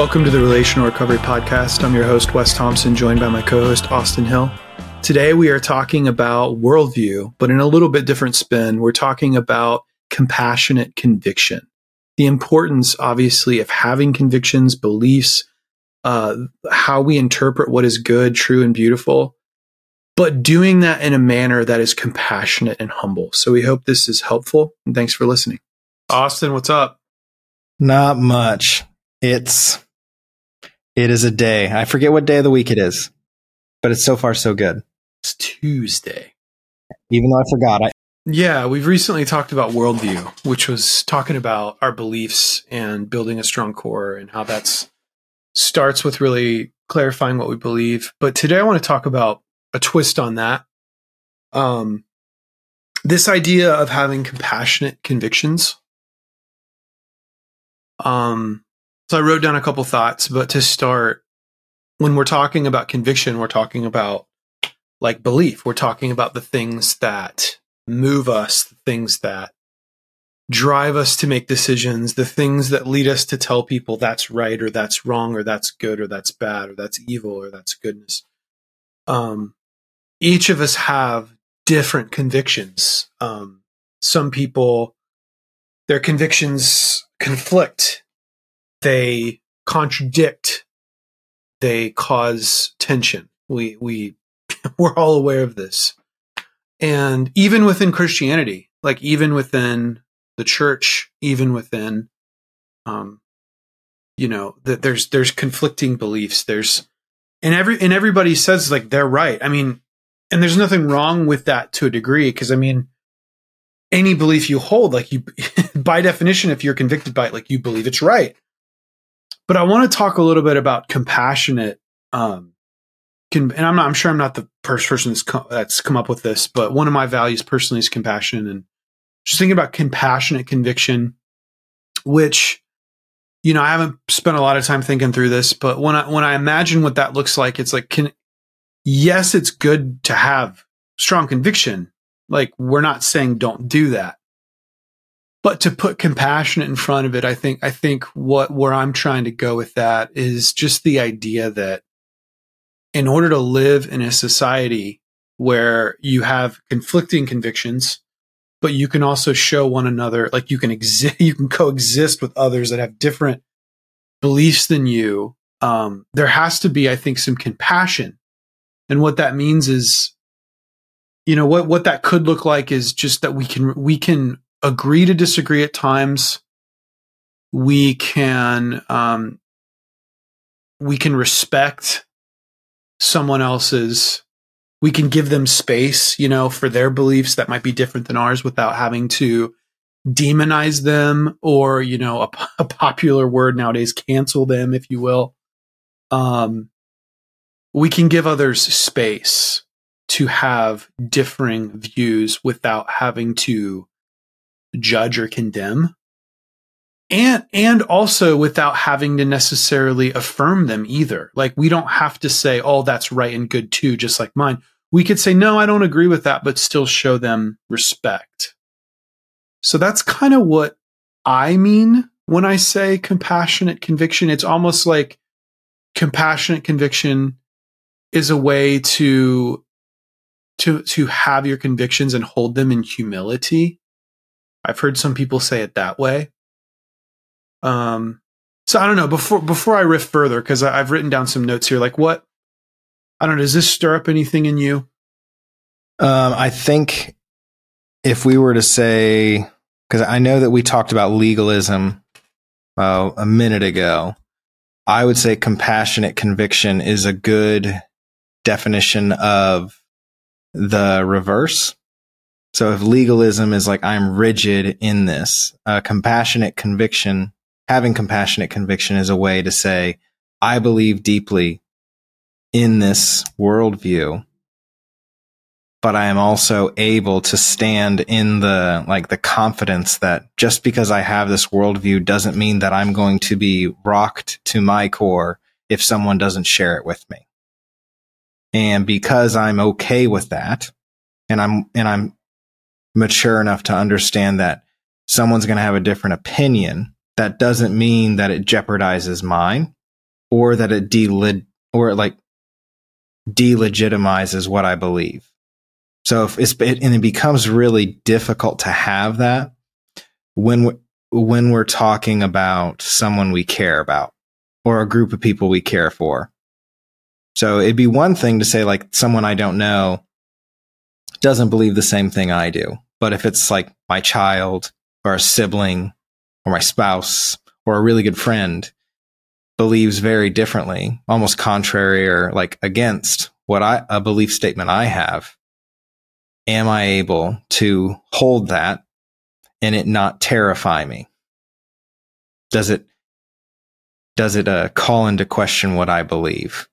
Welcome to the Relational Recovery Podcast. I'm your host, Wes Thompson, joined by my co host, Austin Hill. Today, we are talking about worldview, but in a little bit different spin. We're talking about compassionate conviction. The importance, obviously, of having convictions, beliefs, uh, how we interpret what is good, true, and beautiful, but doing that in a manner that is compassionate and humble. So we hope this is helpful. And thanks for listening. Austin, what's up? Not much. It's it is a day. I forget what day of the week it is, but it's so far so good. It's Tuesday. Even though I forgot, I yeah, we've recently talked about worldview, which was talking about our beliefs and building a strong core and how that's starts with really clarifying what we believe. But today I want to talk about a twist on that. Um, this idea of having compassionate convictions. Um, so I wrote down a couple thoughts, but to start, when we're talking about conviction, we're talking about like belief. We're talking about the things that move us, the things that drive us to make decisions, the things that lead us to tell people that's right or that's wrong or that's good or that's bad or that's evil or that's goodness. Um, each of us have different convictions. Um, some people, their convictions conflict, they contradict, they cause tension. We, we, we're all aware of this. And even within Christianity, like even within the church, even within, um, you know, that there's, there's conflicting beliefs. There's, and every, and everybody says like they're right. I mean, and there's nothing wrong with that to a degree. Cause I mean, any belief you hold, like you, by definition, if you're convicted by it, like you believe it's right. But I want to talk a little bit about compassionate, um, can, and I'm not, I'm sure I'm not the first person that's come, that's come up with this, but one of my values personally is compassion and just thinking about compassionate conviction, which, you know, I haven't spent a lot of time thinking through this, but when I, when I imagine what that looks like, it's like, can, yes, it's good to have strong conviction. Like we're not saying don't do that. But to put compassionate in front of it, I think, I think what, where I'm trying to go with that is just the idea that in order to live in a society where you have conflicting convictions, but you can also show one another, like you can exist, you can coexist with others that have different beliefs than you. Um, there has to be, I think, some compassion and what that means is, you know, what, what that could look like is just that we can, we can agree to disagree at times. We can, um, we can respect someone else's, we can give them space, you know, for their beliefs that might be different than ours without having to demonize them or, you know, a, a popular word nowadays, cancel them, if you will. Um, we can give others space to have differing views without having to judge or condemn. And and also without having to necessarily affirm them either. Like we don't have to say oh that's right and good too just like mine. We could say no i don't agree with that but still show them respect. So that's kind of what i mean when i say compassionate conviction. It's almost like compassionate conviction is a way to to to have your convictions and hold them in humility. I've heard some people say it that way. Um, so I don't know. Before before I riff further, because I've written down some notes here. Like what? I don't know. Does this stir up anything in you? Um, I think if we were to say, because I know that we talked about legalism uh, a minute ago, I would say compassionate conviction is a good definition of the reverse. So if legalism is like, I'm rigid in this, uh, compassionate conviction, having compassionate conviction is a way to say, I believe deeply in this worldview, but I am also able to stand in the, like the confidence that just because I have this worldview doesn't mean that I'm going to be rocked to my core if someone doesn't share it with me. And because I'm okay with that and I'm, and I'm mature enough to understand that someone's going to have a different opinion, that doesn't mean that it jeopardizes mine. or that it deleg or like delegitimizes what I believe. So if it's it, and it becomes really difficult to have that when we, when we're talking about someone we care about or a group of people we care for. So it'd be one thing to say like someone I don't know doesn't believe the same thing I do. But if it's like my child or a sibling or my spouse or a really good friend believes very differently, almost contrary or like against what I, a belief statement I have, am I able to hold that and it not terrify me? Does it, does it uh, call into question what I believe?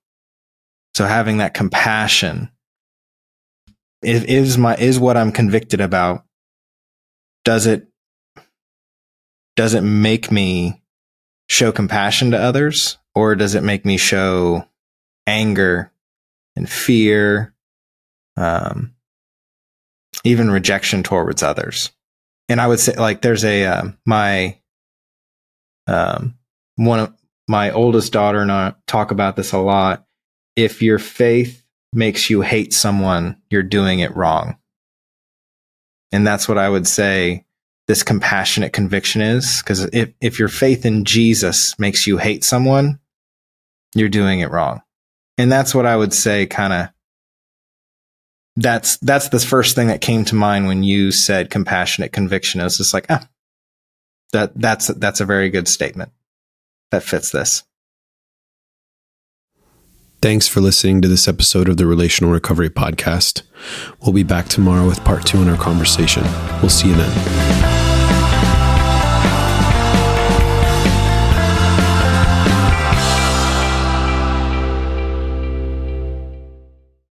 So having that compassion is, is my, is what I'm convicted about. Does it, does it make me show compassion to others or does it make me show anger and fear, um, even rejection towards others? And I would say, like, there's a uh, my um, one of my oldest daughter and I talk about this a lot. If your faith makes you hate someone, you're doing it wrong. And that's what I would say this compassionate conviction is. Because if, if your faith in Jesus makes you hate someone, you're doing it wrong. And that's what I would say kind of that's that's the first thing that came to mind when you said compassionate conviction. It was just like, ah, that that's that's a very good statement that fits this. Thanks for listening to this episode of the Relational Recovery Podcast. We'll be back tomorrow with part two in our conversation. We'll see you then.